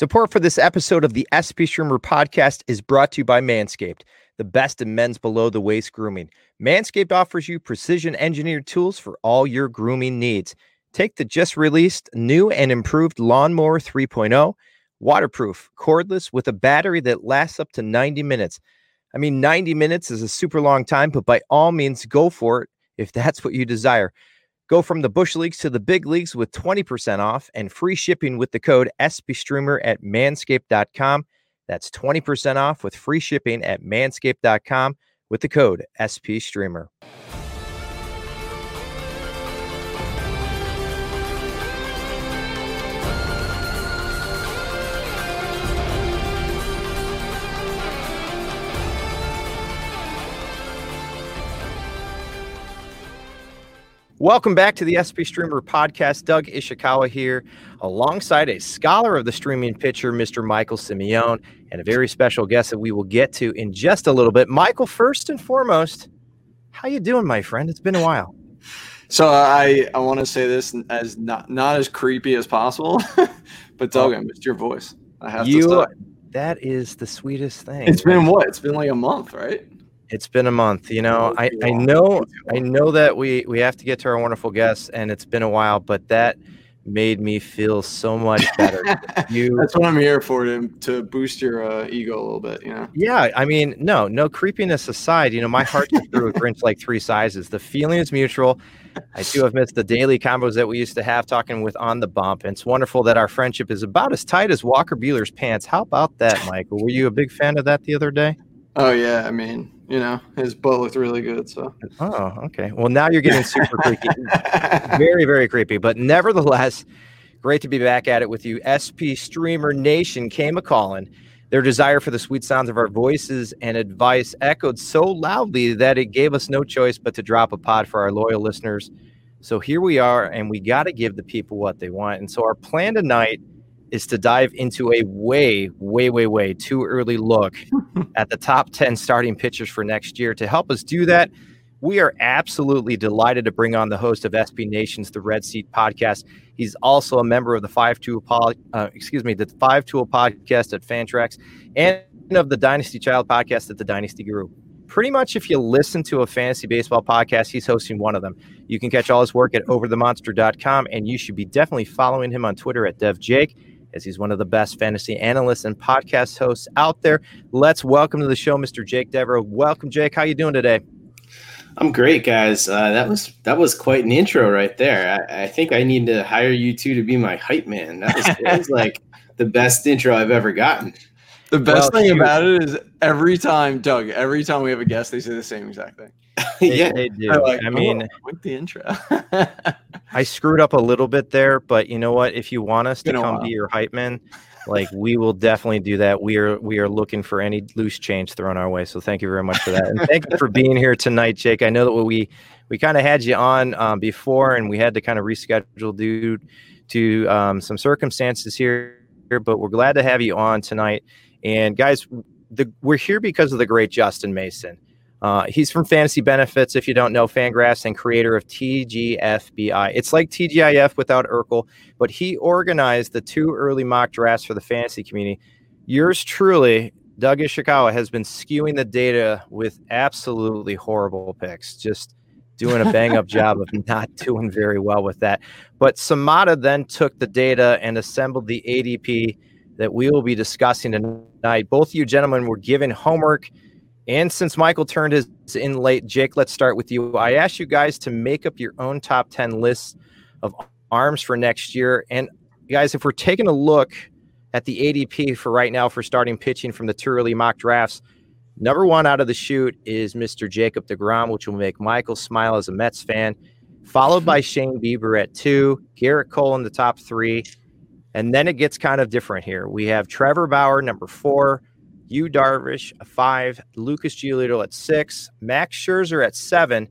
Support for this episode of the SP Streamer podcast is brought to you by Manscaped, the best in men's below the waist grooming. Manscaped offers you precision engineered tools for all your grooming needs. Take the just released new and improved Lawnmower 3.0, waterproof, cordless, with a battery that lasts up to 90 minutes. I mean, 90 minutes is a super long time, but by all means, go for it if that's what you desire. Go from the Bush Leagues to the big leagues with 20% off and free shipping with the code SPStreamer at manscaped.com. That's 20% off with free shipping at manscaped.com with the code SPStreamer. Welcome back to the SP Streamer podcast. Doug Ishikawa here, alongside a scholar of the streaming pitcher, Mr. Michael Simeone, and a very special guest that we will get to in just a little bit. Michael, first and foremost, how you doing, my friend? It's been a while. So I I want to say this as not not as creepy as possible, but Doug, oh. I missed your voice. I have you, to. Say. That is the sweetest thing. It's been what? It's been like a month, right? It's been a month. You know, I, I know I know that we we have to get to our wonderful guests, and it's been a while, but that made me feel so much better. you That's what I'm here for to to boost your uh, ego a little bit, you know. Yeah, I mean, no, no creepiness aside, you know, my heart grew a Grinch like three sizes. The feeling is mutual. I do have missed the daily combos that we used to have talking with on the bump. And it's wonderful that our friendship is about as tight as Walker Buehler's pants. How about that, Michael? Were you a big fan of that the other day? Oh yeah, I mean, you know, his butt looked really good. So. Oh, okay. Well, now you're getting super creepy, very, very creepy. But nevertheless, great to be back at it with you. SP Streamer Nation came a calling. Their desire for the sweet sounds of our voices and advice echoed so loudly that it gave us no choice but to drop a pod for our loyal listeners. So here we are, and we got to give the people what they want. And so our plan tonight is to dive into a way, way, way, way too early look at the top 10 starting pitchers for next year. To help us do that, we are absolutely delighted to bring on the host of SB Nation's, the Red Seat podcast. He's also a member of the Five Tool, uh, excuse me, the Five Tool podcast at Fantrax, and of the Dynasty Child podcast at the Dynasty Guru. Pretty much, if you listen to a fantasy baseball podcast, he's hosting one of them. You can catch all his work at overthemonster.com, and you should be definitely following him on Twitter at DevJake as he's one of the best fantasy analysts and podcast hosts out there. Let's welcome to the show, Mr. Jake Devereaux. Welcome, Jake. How you doing today? I'm great, guys. Uh, that was that was quite an intro right there. I, I, think I need to hire you two to be my hype man. That was, that was like the best intro I've ever gotten. The best well, thing shoot. about it is every time, Doug, every time we have a guest, they say the same exact thing. yeah, they do. Like, I mean, oh, the intro. I screwed up a little bit there, but you know what? If you want us to come be your hype man, like we will definitely do that. We are we are looking for any loose change thrown our way. So thank you very much for that, and thank you for being here tonight, Jake. I know that we we kind of had you on um, before, and we had to kind of reschedule due to um, some circumstances here, but we're glad to have you on tonight. And guys, the, we're here because of the great Justin Mason. Uh, he's from Fantasy Benefits, if you don't know, Fangraphs and creator of TGFBI. It's like TGIF without Urkel, but he organized the two early mock drafts for the fantasy community. Yours truly, Doug Ishikawa, has been skewing the data with absolutely horrible picks, just doing a bang up job of not doing very well with that. But Samata then took the data and assembled the ADP that we will be discussing tonight. Both of you gentlemen were given homework and since Michael turned his in late, Jake, let's start with you. I asked you guys to make up your own top 10 lists of arms for next year. And guys, if we're taking a look at the ADP for right now for starting pitching from the two early mock drafts, number one out of the chute is Mr. Jacob DeGrom, which will make Michael smile as a Mets fan, followed by Shane Bieber at two, Gerrit Cole in the top three. And then it gets kind of different here. We have Trevor Bauer, number four, Yu Darvish a five, Lucas Giolito at six, Max Scherzer at seven.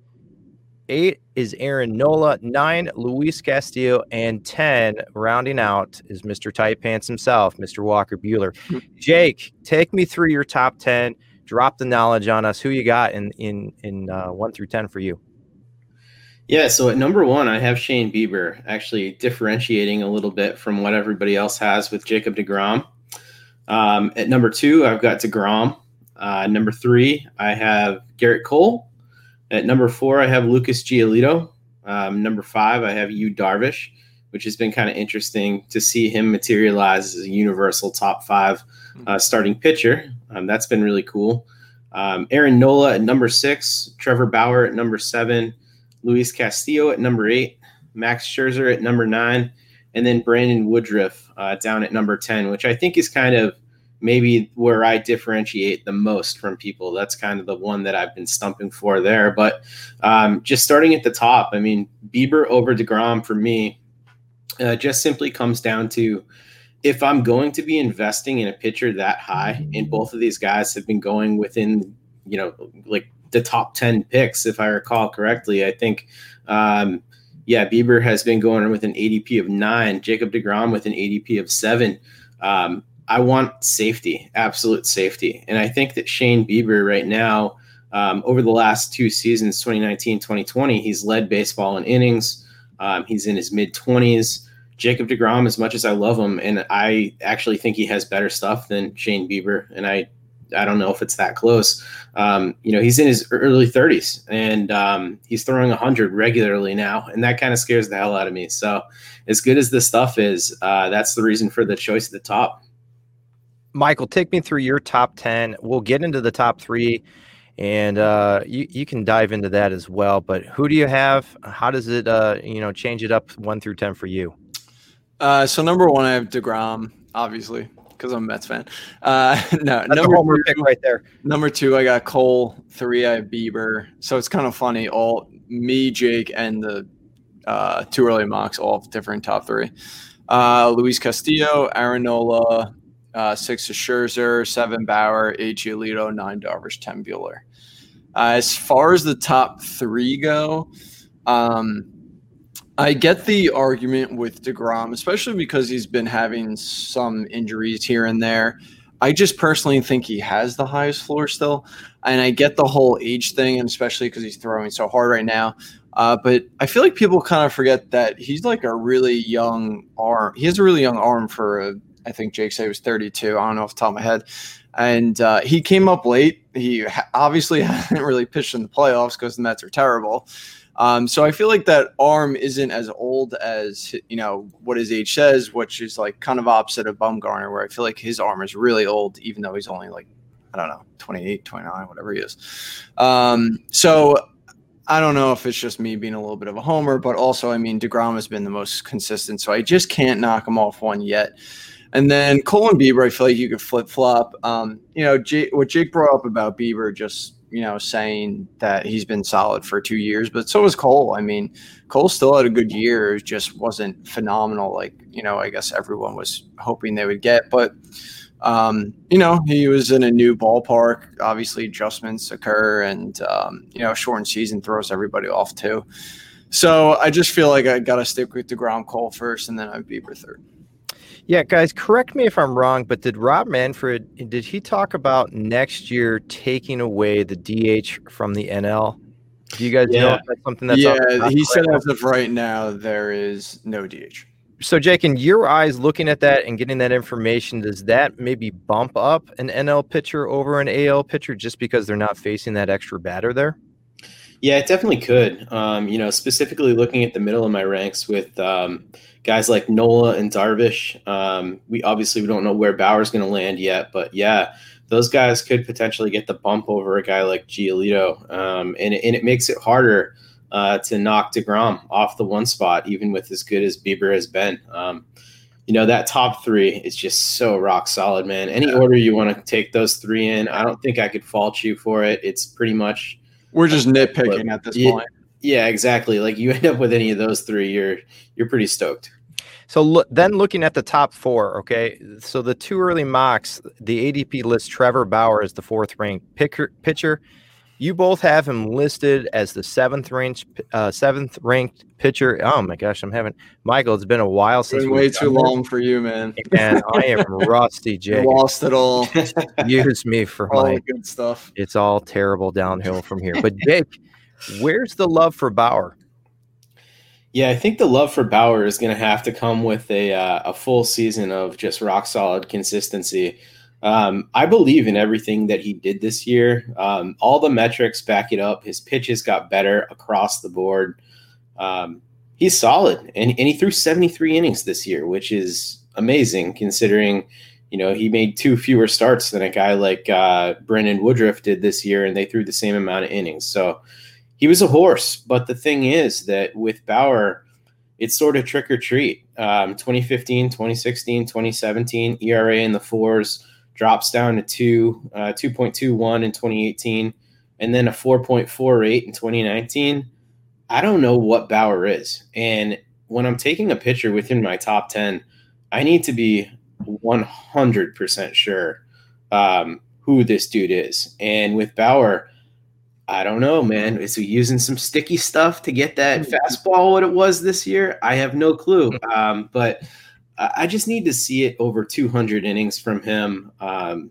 Eight is Aaron Nola, nine, Luis Castillo, and 10, rounding out, is Mr. Tight Pants himself, Mr. Walker Buehler. Jake, take me through your top 10. Drop the knowledge on us. Who you got in in in uh, one through 10 for you? Yeah, so at number one, I have Shane Bieber, actually differentiating a little bit from what everybody else has with Jacob DeGrom. Um, at number two, I've got DeGrom. Uh, number three, I have Gerrit Cole. At number four, I have Lucas Giolito. Um, number five, I have Yu Darvish, which has been kind of interesting to see him materialize as a universal top five uh, starting pitcher. Um, that's been really cool. Um, Aaron Nola at number six, Trevor Bauer at number seven, Luis Castillo at number eight, Max Scherzer at number nine, and then Brandon Woodruff uh, down at number 10, which I think is kind of maybe where I differentiate the most from people. That's kind of the one that I've been stumping for there. But um, just starting at the top, I mean, Bieber over DeGrom for me uh, just simply comes down to if I'm going to be investing in a pitcher that high, and both of these guys have been going within, you know, like the top 10 picks, if I recall correctly, I think. Um, yeah, Bieber has been going with an ADP of nine, Jacob DeGrom with an ADP of seven. Um, I want safety, absolute safety. And I think that Shane Bieber right now, um, over the last two seasons, 2019, 2020, he's led baseball in innings. Um, he's in his mid 20s. Jacob DeGrom, as much as I love him, and I actually think he has better stuff than Shane Bieber, and I I don't know if it's that close. Um, you know, he's in his early 30s and um, he's throwing 100 regularly now, and that kind of scares the hell out of me. So, as good as this stuff is, uh, that's the reason for the choice at the top. Michael, take me through your top 10. We'll get into the top three, and uh, you, you can dive into that as well. But who do you have? How does it, uh, you know, change it up one through 10 for you? Uh, so, number one, I have DeGrom, obviously because I'm a Mets fan. Uh, no, That's number two, pick right there. Number two, I got Cole. Three, I have Bieber. So it's kind of funny. All me, Jake, and the uh, two early mocks all different top three. Uh, Luis Castillo, Aaron Nola, uh, six is Scherzer, seven Bauer, eight Giolito, nine Darvish, ten Buehler. Uh, as far as the top three go, um, I get the argument with DeGrom, especially because he's been having some injuries here and there. I just personally think he has the highest floor still. And I get the whole age thing, and especially because he's throwing so hard right now. Uh, but I feel like people kind of forget that he's like a really young arm. He has a really young arm for, a, I think Jake said he was 32. I don't know off the top of my head. And uh, he came up late. He obviously hasn't really pitched in the playoffs because the Mets are terrible. Um, so I feel like that arm isn't as old as you know what his age says, which is like kind of opposite of Bumgarner, where I feel like his arm is really old, even though he's only like I don't know 28, 29, whatever he is. Um, so I don't know if it's just me being a little bit of a homer, but also I mean Degrom has been the most consistent, so I just can't knock him off one yet. And then Cole and Bieber, I feel like you could flip flop. Um, you know, Jake, what Jake brought up about Bieber just you know, saying that he's been solid for two years, but so was Cole. I mean, Cole still had a good year, just wasn't phenomenal. Like, you know, I guess everyone was hoping they would get, but, um, you know, he was in a new ballpark. Obviously, adjustments occur, and, um, you know, shortened season throws everybody off too. So I just feel like I got to stick with DeGrom Cole first, and then I'd Bieber third. Yeah, guys, correct me if I'm wrong, but did Rob Manfred did he talk about next year taking away the DH from the NL? Do you guys yeah. know if that's something that's yeah? He said as of right now there is no DH. So, Jake, in your eyes, looking at that and getting that information, does that maybe bump up an NL pitcher over an AL pitcher just because they're not facing that extra batter there? Yeah, it definitely could. Um, you know, specifically looking at the middle of my ranks with um, guys like Nola and Darvish. Um, we obviously we don't know where Bauer's going to land yet, but yeah, those guys could potentially get the bump over a guy like Giolito, um, and and it makes it harder uh, to knock Degrom off the one spot, even with as good as Bieber has been. Um, you know that top three is just so rock solid, man. Any order you want to take those three in, I don't think I could fault you for it. It's pretty much we're just nitpicking at this yeah, point. Yeah, exactly. Like you end up with any of those three, you're you're pretty stoked. So look, then looking at the top four, okay. So the two early mocks, the ADP lists Trevor Bauer as the fourth ranked picker, pitcher. You both have him listed as the seventh ranked uh, seventh ranked pitcher. Oh my gosh, I'm having Michael. It's been a while since been way too long for you, man. And I am rusty, Jake. Lost it all. Use me for all my good stuff. It's all terrible downhill from here. But Jake, where's the love for Bauer? Yeah, I think the love for Bauer is going to have to come with a uh, a full season of just rock solid consistency. Um, I believe in everything that he did this year. Um, all the metrics back it up. His pitches got better across the board. Um, he's solid, and, and he threw 73 innings this year, which is amazing considering you know, he made two fewer starts than a guy like uh, Brandon Woodruff did this year, and they threw the same amount of innings. So he was a horse. But the thing is that with Bauer, it's sort of trick or treat. Um, 2015, 2016, 2017, ERA in the fours drops down to two, uh, 2.21 in 2018, and then a 4.48 in 2019. I don't know what Bauer is. And when I'm taking a pitcher within my top 10, I need to be 100% sure um, who this dude is. And with Bauer, I don't know, man. Is he using some sticky stuff to get that mm-hmm. fastball what it was this year? I have no clue. Mm-hmm. Um, but I just need to see it over 200 innings from him um,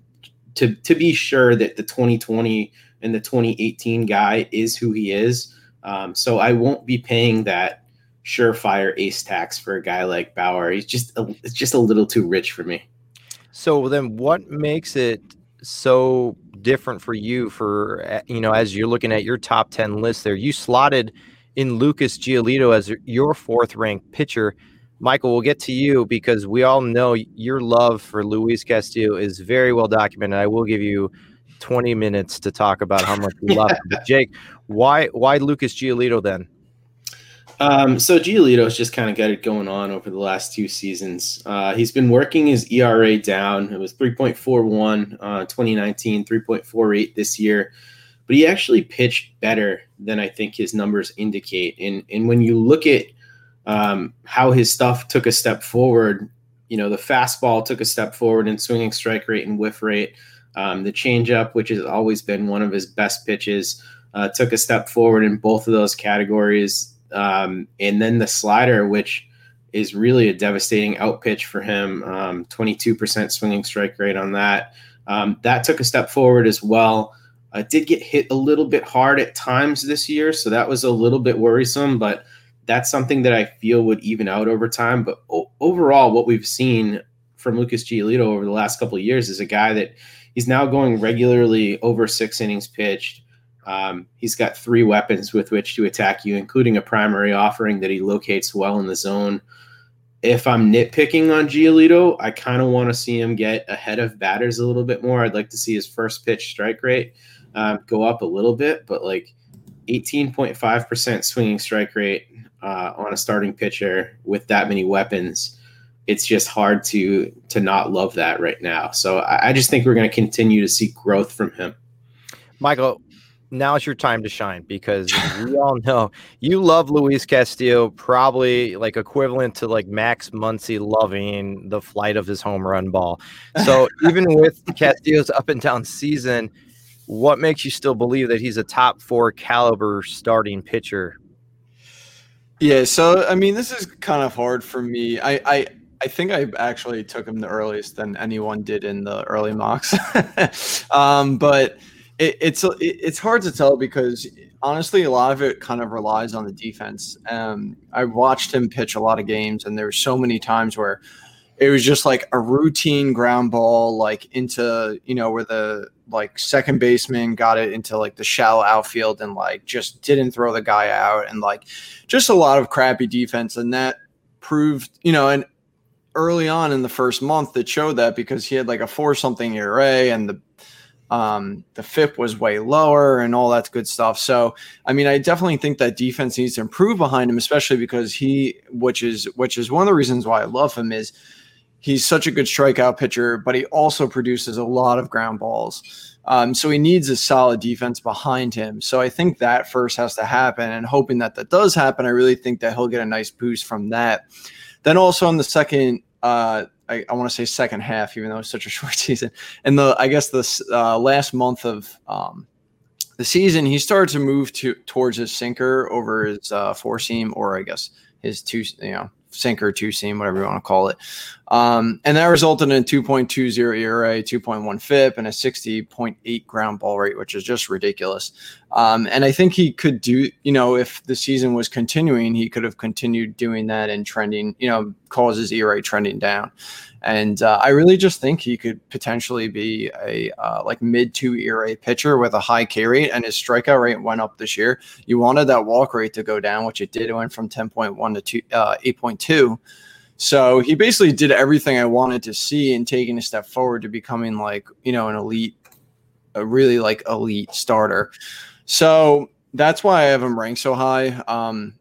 to, to be sure that the 2020 and the 2018 guy is who he is. Um, so I won't be paying that surefire ace tax for a guy like Bauer. He's just a, it's just a little too rich for me. So then, what makes it so different for you? For eh, you know, as you're looking at your top ten list, there you slotted in Lucas Giolito as your fourth ranked pitcher. Michael, we'll get to you because we all know your love for Luis Castillo is very well documented. I will give you 20 minutes to talk about how much you love him. Jake, why why Lucas Giolito then? Um, so Giolito's just kind of got it going on over the last two seasons. Uh, he's been working his ERA down. It was 3.41 uh, 2019, 3.48 this year. But he actually pitched better than I think his numbers indicate. And, and when you look at um, how his stuff took a step forward, you know, the fastball took a step forward in swinging strike rate and whiff rate. Um, the changeup, which has always been one of his best pitches, uh, took a step forward in both of those categories um, and then the slider, which is really a devastating out pitch for him. Um, 22% swinging strike rate on that. Um, that took a step forward as well. Uh, did get hit a little bit hard at times this year, so that was a little bit worrisome. But that's something that I feel would even out over time. But o- overall, what we've seen from Lucas Giolito over the last couple of years is a guy that he's now going regularly over six innings pitched. Um, he's got three weapons with which to attack you, including a primary offering that he locates well in the zone. If I'm nitpicking on Giolito, I kind of want to see him get ahead of batters a little bit more. I'd like to see his first pitch strike rate um, go up a little bit, but like 18.5% swinging strike rate uh, on a starting pitcher with that many weapons, it's just hard to to not love that right now. So I, I just think we're going to continue to see growth from him. Michael, now's your time to shine because we all know you love Luis Castillo, probably like equivalent to like Max Muncy loving the flight of his home run ball. So even with Castillo's up and down season, what makes you still believe that he's a top four caliber starting pitcher? Yeah, so I mean, this is kind of hard for me. I I, I think I actually took him the earliest than anyone did in the early mocks, um, but it, it's it, it's hard to tell because honestly, a lot of it kind of relies on the defense. Um, I watched him pitch a lot of games, and there were so many times where it was just like a routine ground ball, like into you know where the like second baseman got it into like the shallow outfield and like just didn't throw the guy out, and like just a lot of crappy defense, and that proved you know and early on in the first month that showed that because he had like a four something ERA and the um, the FIP was way lower and all that good stuff. So, I mean, I definitely think that defense needs to improve behind him, especially because he, which is which is one of the reasons why I love him, is he's such a good strikeout pitcher, but he also produces a lot of ground balls. Um, so he needs a solid defense behind him. So I think that first has to happen, and hoping that that does happen, I really think that he'll get a nice boost from that. Then also in the second uh, I, I want to say second half, even though it's such a short season. And the I guess the uh, last month of um, the season, he started to move to towards his sinker over his uh, four seam, or I guess his two, you know, sinker two seam, whatever you want to call it. Um, and that resulted in 2.20 ERA, 2.1 FIP, and a 60.8 ground ball rate, which is just ridiculous. Um, and I think he could do, you know, if the season was continuing, he could have continued doing that and trending, you know, causes ERA trending down. And uh, I really just think he could potentially be a uh, like mid two ERA pitcher with a high K rate, and his strikeout rate went up this year. You wanted that walk rate to go down, which it did. It went from 10.1 to two, uh, 8.2. So he basically did everything I wanted to see and taking a step forward to becoming like, you know, an elite, a really like elite starter. So that's why I have him ranked so high. Um,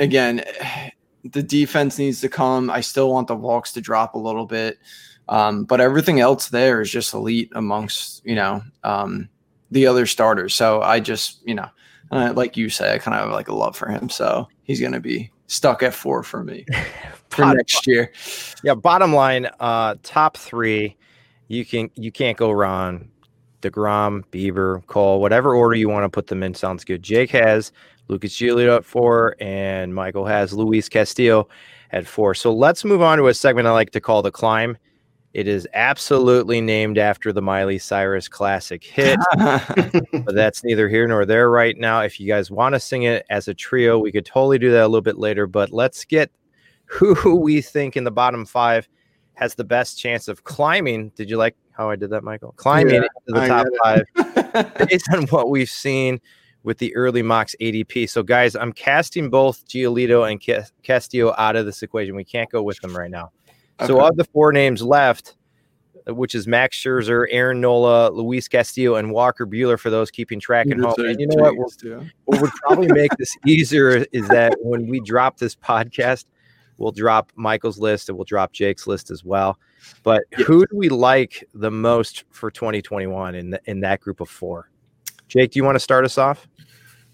again, the defense needs to come. I still want the walks to drop a little bit. Um, but everything else there is just elite amongst, you know, um, the other starters. So I just, you know, like you say, I kind of have like a love for him. So he's going to be stuck at four for me for bottom, next year. Yeah. Bottom line, uh, top three, you can, you can't go wrong. DeGrom, Bieber, Cole, whatever order you want to put them in sounds good. Jake has Lucas Giolito at four, and Michael has Luis Castillo at four. So let's move on to a segment I like to call the climb. It is absolutely named after the Miley Cyrus classic hit, but that's neither here nor there right now. If you guys want to sing it as a trio, we could totally do that a little bit later. But let's get who we think in the bottom five has the best chance of climbing. Did you like how I did that, Michael? Climbing yeah, into the top five based on what we've seen with the early mocks ADP. So, guys, I'm casting both Giolito and Castillo out of this equation. We can't go with them right now. Okay. So, of the four names left, uh, which is Max Scherzer, Aaron Nola, Luis Castillo, and Walker Buehler for those keeping track at home. And you know what? We'll, what would probably make this easier is that when we drop this podcast, we'll drop Michael's list and we'll drop Jake's list as well. But yes. who do we like the most for 2021 in the, in that group of four? Jake, do you want to start us off?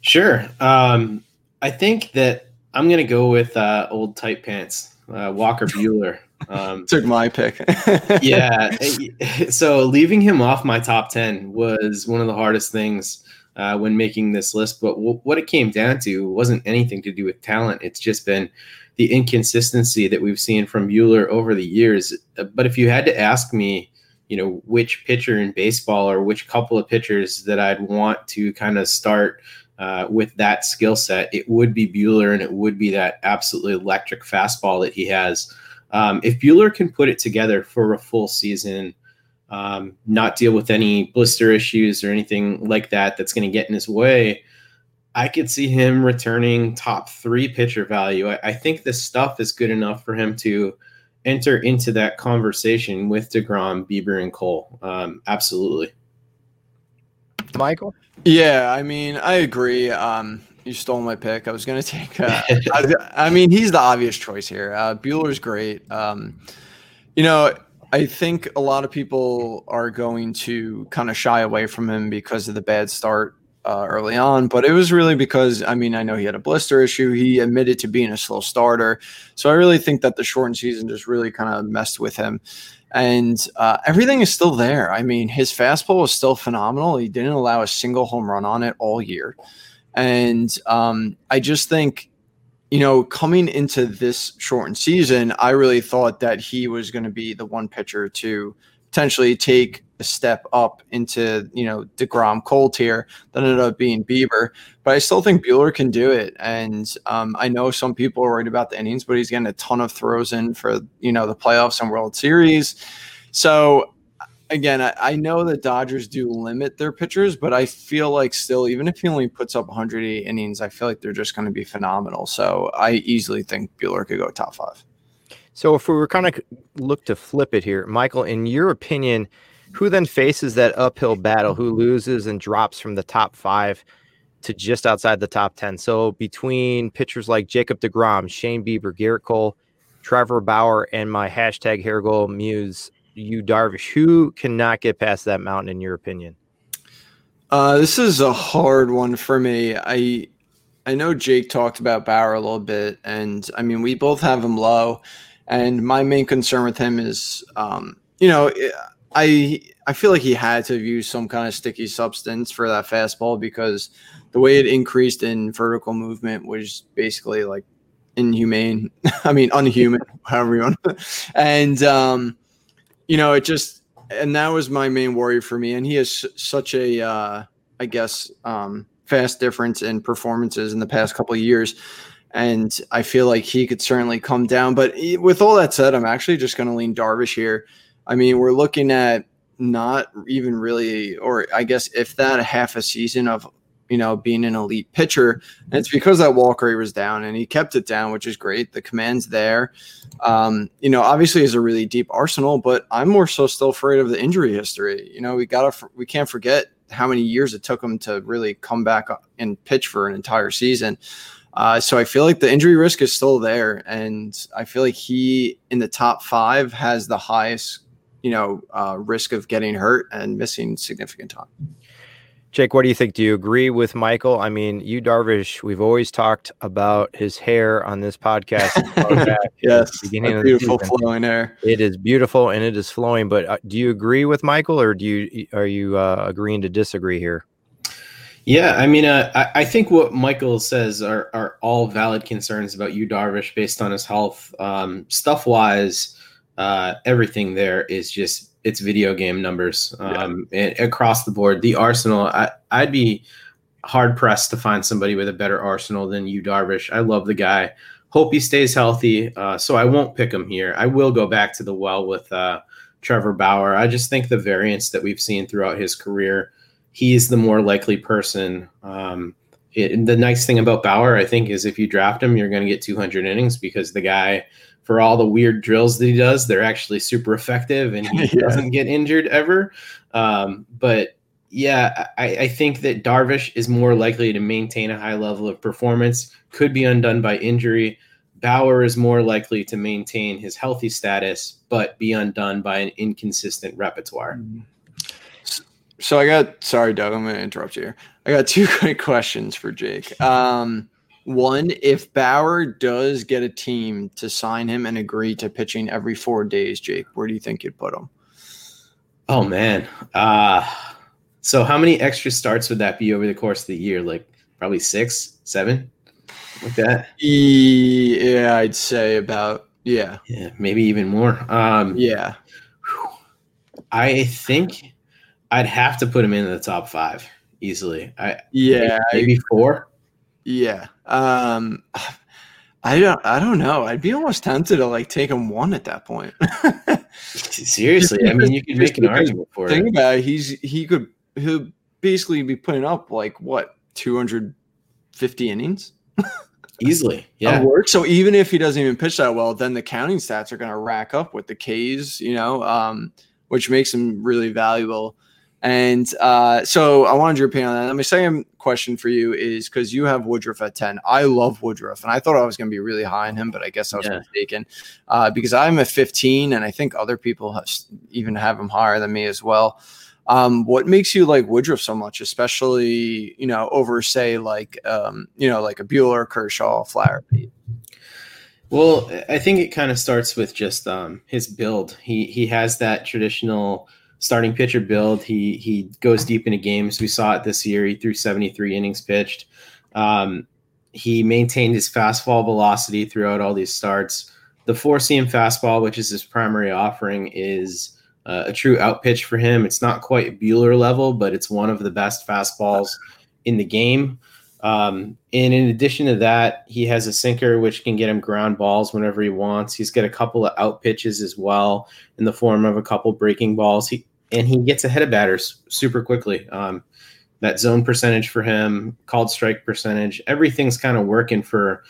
Sure. Um, I think that I'm going to go with uh, old tight pants, uh, Walker Buehler. Um, Took my pick. yeah. So leaving him off my top 10 was one of the hardest things uh, when making this list. But w- what it came down to wasn't anything to do with talent. It's just been the inconsistency that we've seen from Buehler over the years. But if you had to ask me, you know, which pitcher in baseball or which couple of pitchers that I'd want to kind of start – uh, with that skill set, it would be Buehler and it would be that absolutely electric fastball that he has. Um, if Buehler can put it together for a full season, um, not deal with any blister issues or anything like that that's going to get in his way, I could see him returning top three pitcher value. I, I think the stuff is good enough for him to enter into that conversation with DeGrom, Bieber, and Cole. Um, absolutely. Michael? Yeah, I mean, I agree. Um, you stole my pick. I was going to take. Uh, I, I, mean, he's the obvious choice here. Uh, Buehler's great. Um, you know, I think a lot of people are going to kind of shy away from him because of the bad start uh, early on, but it was really because I mean I know he had a blister issue. He admitted to being a slow starter, so I really think that the shortened season just really kind of messed with him and uh, everything is still there. I mean, his fastball was still phenomenal. He didn't allow a single home run on it all year, and um, I just think, you know, coming into this shortened season, I really thought that he was going to be the one pitcher to potentially take a step up into you know Degrom Cole tier. That ended up being Bieber, but I still think Buehler can do it. And um, I know some people are worried about the innings, but he's getting a ton of throws in for you know the playoffs and World Series. So again, I, I know that Dodgers do limit their pitchers, but I feel like still, even if he only puts up 108 innings, I feel like they're just going to be phenomenal. So I easily think Buehler could go top five. So if we were kind of look to flip it here, Michael, in your opinion, who then faces that uphill battle? Who loses and drops from the top five to just outside the top 10? So between pitchers like Jacob DeGrom, Shane Bieber, Gerrit Cole, Trevor Bauer, and my hashtag hair goal muse, Yu Darvish, who cannot get past that mountain in your opinion? Uh, this is a hard one for me. I I know Jake talked about Bauer a little bit, and I mean we both have him low. And my main concern with him is, um, you know, I I feel like he had to use some kind of sticky substance for that fastball because the way it increased in vertical movement was basically like inhumane. I mean, unhuman, however you want. and um, you know, it just and that was my main worry for me. And he has such a, uh, I guess, um, fast difference in performances in the past couple of years. And I feel like he could certainly come down. But with all that said, I'm actually just going to lean Darvish here. I mean, we're looking at not even really, or I guess if that half a season of you know, being an elite pitcher. And it's because that walk rate was down and he kept it down, which is great. The command's there. Um, you know, obviously is a really deep arsenal, but I'm more so still afraid of the injury history. You know, we gotta we can't forget how many years it took him to really come back and pitch for an entire season. Uh, so I feel like the injury risk is still there, and I feel like he in the top five has the highest, you know, uh, risk of getting hurt and missing significant time. Jake, what do you think? Do you agree with Michael? I mean, Yu Darvish, we've always talked about his hair on this podcast. yes, beautiful flowing hair. It is beautiful and it is flowing. But uh, do you agree with Michael, or do you are you uh, agreeing to disagree here? Yeah, I mean, uh, I, I, think what Michael says are are all valid concerns about Yu Darvish based on his health. Um, stuff wise, uh, everything there is just it's video game numbers um, yeah. across the board. The Arsenal, I, I'd be hard pressed to find somebody with a better arsenal than Yu Darvish. I love the guy. Hope he stays healthy. Uh, so I won't pick him here. I will go back to the well with uh, Trevor Bauer. I just think the variance that we've seen throughout his career, he's the more likely person. Um, it, the nice thing about Bauer, I think, is if you draft him, you're going to get 200 innings because the guy for all the weird drills that he does, they're actually super effective and he yeah. doesn't get injured ever. Um, but yeah, I, I, think that Darvish is more likely to maintain a high level of performance, could be undone by injury. Bauer is more likely to maintain his healthy status, but be undone by an inconsistent repertoire. Mm-hmm. So I got sorry, Doug, I'm gonna interrupt you. here. I got two quick questions for Jake. Um, one, if Bauer does get a team to sign him and agree to pitching every four days, Jake, where do you think you'd put him? Oh man. Uh so how many extra starts would that be over the course of the year? Like probably six, seven? Like that? Yeah, I'd say about yeah. Yeah, maybe even more. Um yeah. I think I'd have to put him in the top five easily. I yeah, maybe four. Yeah. Um, I don't. I don't know. I'd be almost tempted to like take him one at that point. Seriously, I mean, you could make an argument for think it. Think about it. He's he could he'll basically be putting up like what 250 innings easily. Yeah. Work. So even if he doesn't even pitch that well, then the counting stats are going to rack up with the Ks. You know, um, which makes him really valuable. And uh, so I wanted your opinion on that. And my second question for you is because you have Woodruff at 10. I love Woodruff, and I thought I was going to be really high on him, but I guess I was yeah. mistaken uh, because I'm at 15, and I think other people have, even have him higher than me as well. Um, what makes you like Woodruff so much, especially, you know, over, say, like, um, you know, like a Buehler, Kershaw, Flaherty? Well, I think it kind of starts with just um, his build. He he has that traditional starting pitcher build. He he goes deep into games. We saw it this year. He threw 73 innings pitched. Um, he maintained his fastball velocity throughout all these starts. The four seam fastball, which is his primary offering, is uh, a true out pitch for him. It's not quite Buehler level, but it's one of the best fastballs in the game. Um, and in addition to that, he has a sinker which can get him ground balls whenever he wants. He's got a couple of out pitches as well in the form of a couple breaking balls. He and he gets ahead of batters super quickly. Um, that zone percentage for him, called strike percentage, everything's kind of working for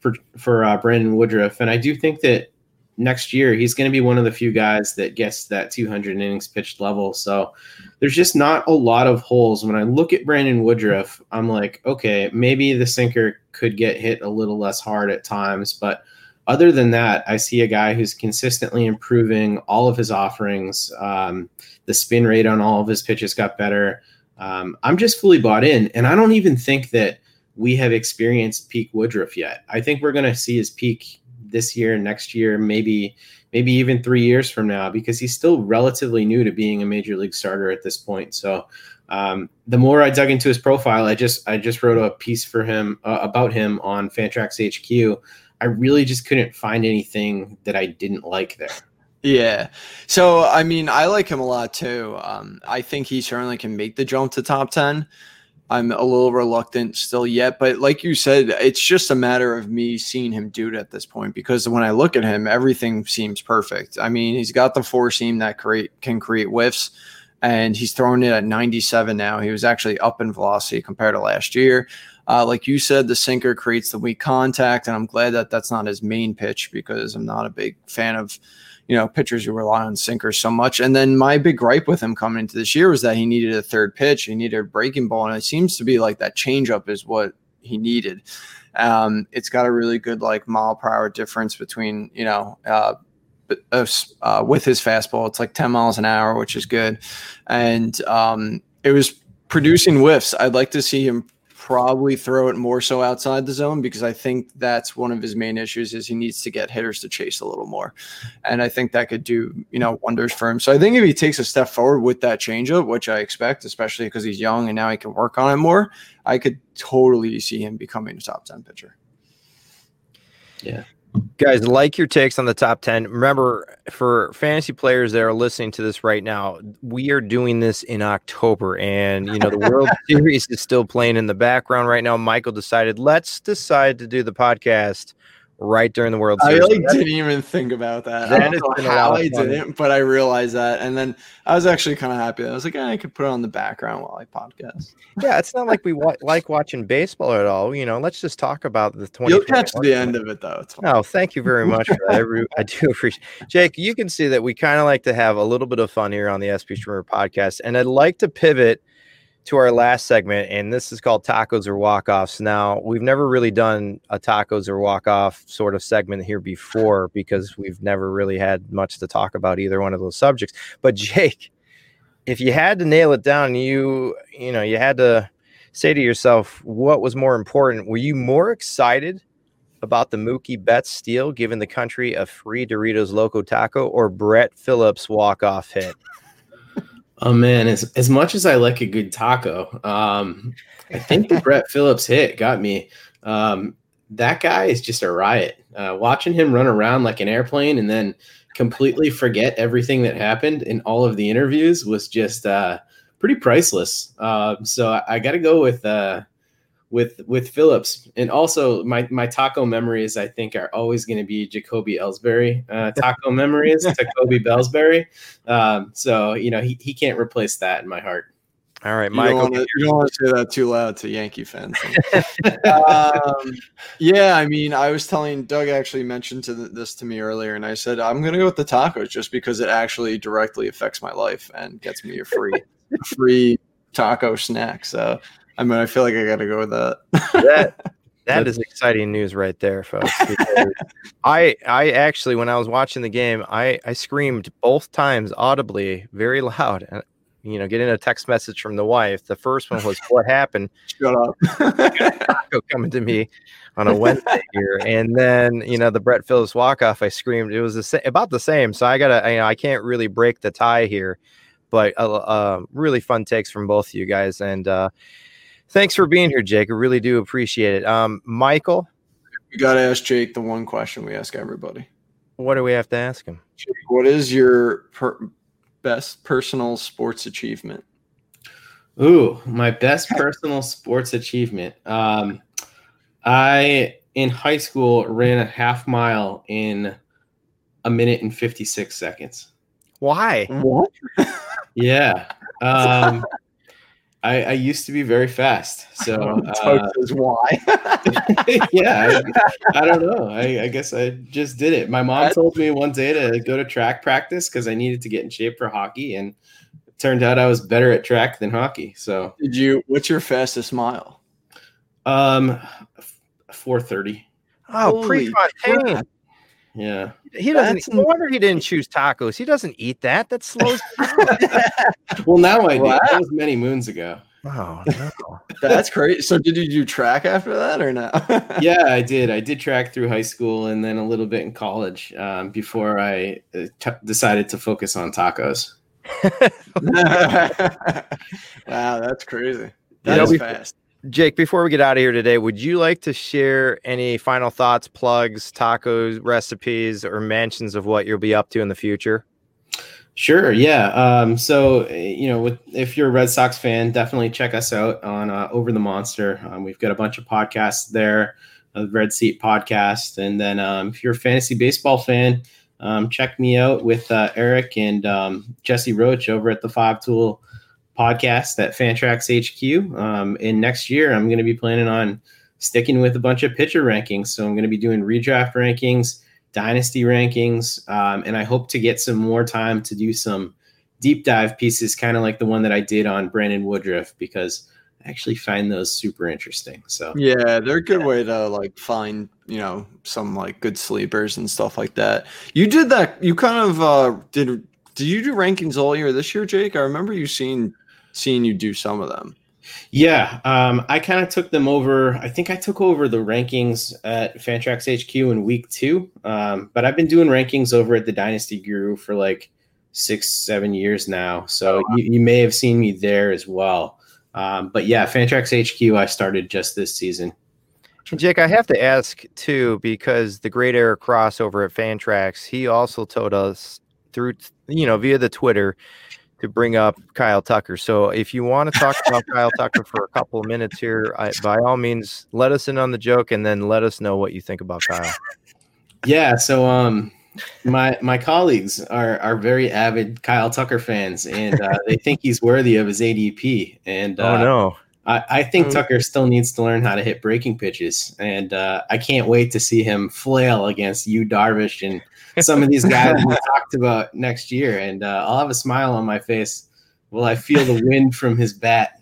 for for uh, Brandon Woodruff. And I do think that next year he's going to be one of the few guys that gets that 200 innings pitched level. So there's just not a lot of holes. When I look at Brandon Woodruff, I'm like, okay, maybe the sinker could get hit a little less hard at times, but other than that, I see a guy who's consistently improving all of his offerings. Um, the spin rate on all of his pitches got better. Um, I'm just fully bought in, and I don't even think that we have experienced peak Woodruff yet. I think we're going to see his peak this year, and next year, maybe maybe even three years from now, because he's still relatively new to being a major league starter at this point. So um, the more I dug into his profile, I just I just wrote a piece for him uh, about him on Fantrax HQ. I really just couldn't find anything that I didn't like there. Yeah. So, I mean, I like him a lot too. Um, I think he certainly can make the jump to top 10. I'm a little reluctant still yet, but like you said, it's just a matter of me seeing him do it at this point because when I look at him, everything seems perfect. I mean, he's got the four seam that create can create whiffs, and he's throwing it at 97 now. He was actually up in velocity compared to last year. Uh, like you said, the sinker creates the weak contact, and I'm glad that that's not his main pitch because I'm not a big fan of you know, pitchers who rely on sinkers so much. And then my big gripe with him coming into this year was that he needed a third pitch. He needed a breaking ball. And it seems to be like that changeup is what he needed. Um, it's got a really good like mile per hour difference between, you know, uh, uh, uh, with his fastball. It's like 10 miles an hour, which is good. And um, it was producing whiffs. I'd like to see him probably throw it more so outside the zone because I think that's one of his main issues is he needs to get hitters to chase a little more. And I think that could do, you know, wonders for him. So I think if he takes a step forward with that changeup, which I expect, especially because he's young and now he can work on it more, I could totally see him becoming a top 10 pitcher. Yeah. Guys, like your takes on the top 10. Remember, for fantasy players that are listening to this right now, we are doing this in October. And, you know, the World Series is still playing in the background right now. Michael decided, let's decide to do the podcast right during the World Series. I like didn't even think about that. that I don't know how I didn't, but I realized that, and then I was actually kind of happy. I was like, eh, I could put it on the background while I podcast. Yeah, it's not like we wa- like watching baseball at all. You know, let's just talk about the twenty. You'll catch the end of it though. Oh, thank you very much. I, re- I do appreciate. Jake, you can see that we kind of like to have a little bit of fun here on the SP Streamer podcast, and I'd like to pivot to our last segment, and this is called tacos or walk offs. Now, we've never really done a tacos or walk off sort of segment here before because we've never really had much to talk about either one of those subjects. But, Jake, if you had to nail it down, you you know, you had to say to yourself what was more important. Were you more excited about the Mookie Betts steal giving the country a free Doritos Loco Taco or Brett Phillips walk off hit? Oh man, as as much as I like a good taco, um, I think the Brett Phillips hit got me. Um, that guy is just a riot. Uh, watching him run around like an airplane and then completely forget everything that happened in all of the interviews was just uh, pretty priceless. Uh, so I, I got to go with uh, with with Phillips, and also my my taco memories I think are always going to be Jacoby Ellsbury uh, taco memories, Jacoby Bellsbury. Um, so you know he he can't replace that in my heart. All right, Michael. You don't want to say that too loud to Yankee fans. um, yeah, I mean, I was telling Doug actually mentioned to the, this to me earlier, and I said I'm going to go with the tacos just because it actually directly affects my life and gets me a free free taco snack. So I mean, I feel like I got to go with that. that that is exciting news right there, folks. I I actually, when I was watching the game, I I screamed both times audibly, very loud, and you know, getting a text message from the wife. The first one was, "What happened?" Shut up. coming to me on a Wednesday here, and then you know the Brett Phillips walk off. I screamed. It was the sa- about the same. So I gotta, you know, I can't really break the tie here, but uh, uh, really fun takes from both of you guys, and. uh Thanks for being here, Jake. I really do appreciate it. Um, Michael, you got to ask Jake the one question we ask everybody. What do we have to ask him? Jake, what is your per- best personal sports achievement? Ooh, my best personal sports achievement. Um, I in high school ran a half mile in a minute and 56 seconds. Why? What? yeah. Um, I, I, used to be very fast. So uh, why? yeah, I, I, don't know. I, I, guess I just did it. My mom told me one day to go to track practice because I needed to get in shape for hockey, and it turned out I was better at track than hockey. So did you? What's your fastest mile? Um, four thirty. Oh, Prefontaine. Yeah. He doesn't. That's, no wonder he didn't choose tacos. He doesn't eat that. That slows. well, now I do. Wow. That was many moons ago. Oh no, that's great. So, did you do track after that or no? yeah, I did. I did track through high school and then a little bit in college um, before I uh, decided to focus on tacos. wow, that's crazy. That you know, fast Jake, before we get out of here today, would you like to share any final thoughts, plugs, tacos, recipes, or mentions of what you'll be up to in the future? Sure. Yeah. Um, so you know, with if you're a Red Sox fan, definitely check us out on uh, Over the Monster. Um, we've got a bunch of podcasts there, a Red Seat podcast, and then um, if you're a fantasy baseball fan, um, check me out with uh, Eric and um, Jesse Roach over at the Five Tool podcast at Fantrax HQ. Um, and next year, I'm going to be planning on sticking with a bunch of pitcher rankings. So I'm going to be doing redraft rankings dynasty rankings. Um, and I hope to get some more time to do some deep dive pieces, kind of like the one that I did on Brandon Woodruff, because I actually find those super interesting. So yeah, they're a good yeah. way to like find you know some like good sleepers and stuff like that. You did that. You kind of uh, did. Did you do rankings all year this year, Jake? I remember you seeing seeing you do some of them. Yeah, um, I kind of took them over. I think I took over the rankings at Fantrax HQ in week two. Um, but I've been doing rankings over at the Dynasty Guru for like six, seven years now. So oh, you, you, may have seen me there as well. Um, but yeah, Fantrax HQ, I started just this season. Jake, I have to ask too, because the great Eric Cross over at Fantrax, he also told us through, you know, via the Twitter to bring up Kyle Tucker. So if you want to talk about Kyle Tucker for a couple of minutes here, I, by all means, let us in on the joke and then let us know what you think about Kyle. Yeah. So, um, my my colleagues are are very avid Kyle Tucker fans, and uh, they think he's worthy of his ADP. And oh, uh, oh no, I, I think oh. Tucker still needs to learn how to hit breaking pitches, and uh, I can't wait to see him flail against Yu Darvish and some of these guys we talked about next year, and uh, I'll have a smile on my face while I feel the wind from his bat.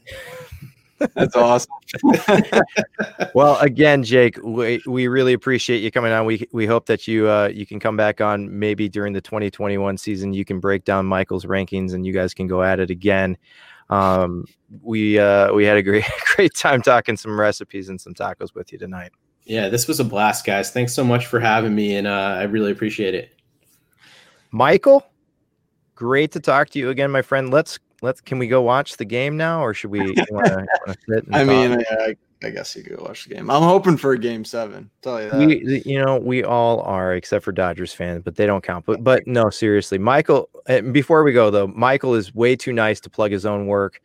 That's awesome. well, again, Jake, we, we really appreciate you coming on. We we hope that you uh, you can come back on maybe during the 2021 season. You can break down Michael's rankings, and you guys can go at it again. Um, we uh, we had a great great time talking some recipes and some tacos with you tonight. Yeah, this was a blast, guys. Thanks so much for having me, and uh, I really appreciate it. Michael, great to talk to you again, my friend. Let's let's can we go watch the game now, or should we? Wanna, wanna I mean, I, I, guess you could watch the game. I'm hoping for a game seven. Tell you that. We, you know, we all are, except for Dodgers fans, but they don't count. But but no, seriously, Michael. Eh, before we go though, Michael is way too nice to plug his own work.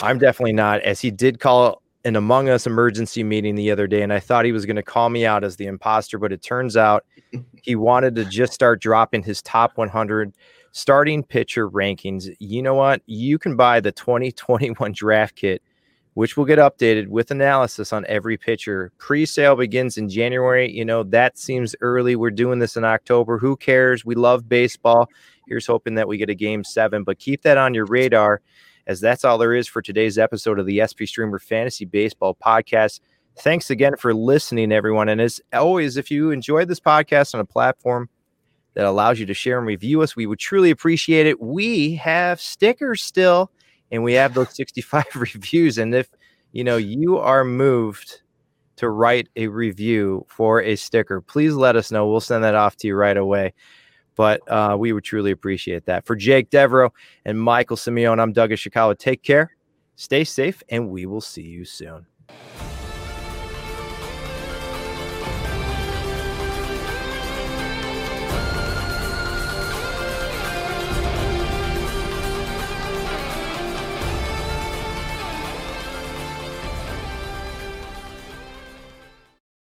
I'm definitely not, as he did call an Among Us emergency meeting the other day, and I thought he was going to call me out as the imposter, but it turns out he wanted to just start dropping his top 100 starting pitcher rankings. You know what? You can buy the 2021 draft kit, which will get updated with analysis on every pitcher. Pre sale begins in January. You know, that seems early. We're doing this in October. Who cares? We love baseball. Here's hoping that we get a game seven, but keep that on your radar as that's all there is for today's episode of the SP Streamer Fantasy Baseball Podcast. Thanks again for listening, everyone. And as always, if you enjoyed this podcast on a platform that allows you to share and review us, we would truly appreciate it. We have stickers still, and we have those 65 reviews. And if you know you are moved to write a review for a sticker, please let us know. We'll send that off to you right away. But uh, we would truly appreciate that. For Jake Devereaux and Michael Simeone, I'm Doug Ishikawa. Take care, stay safe, and we will see you soon.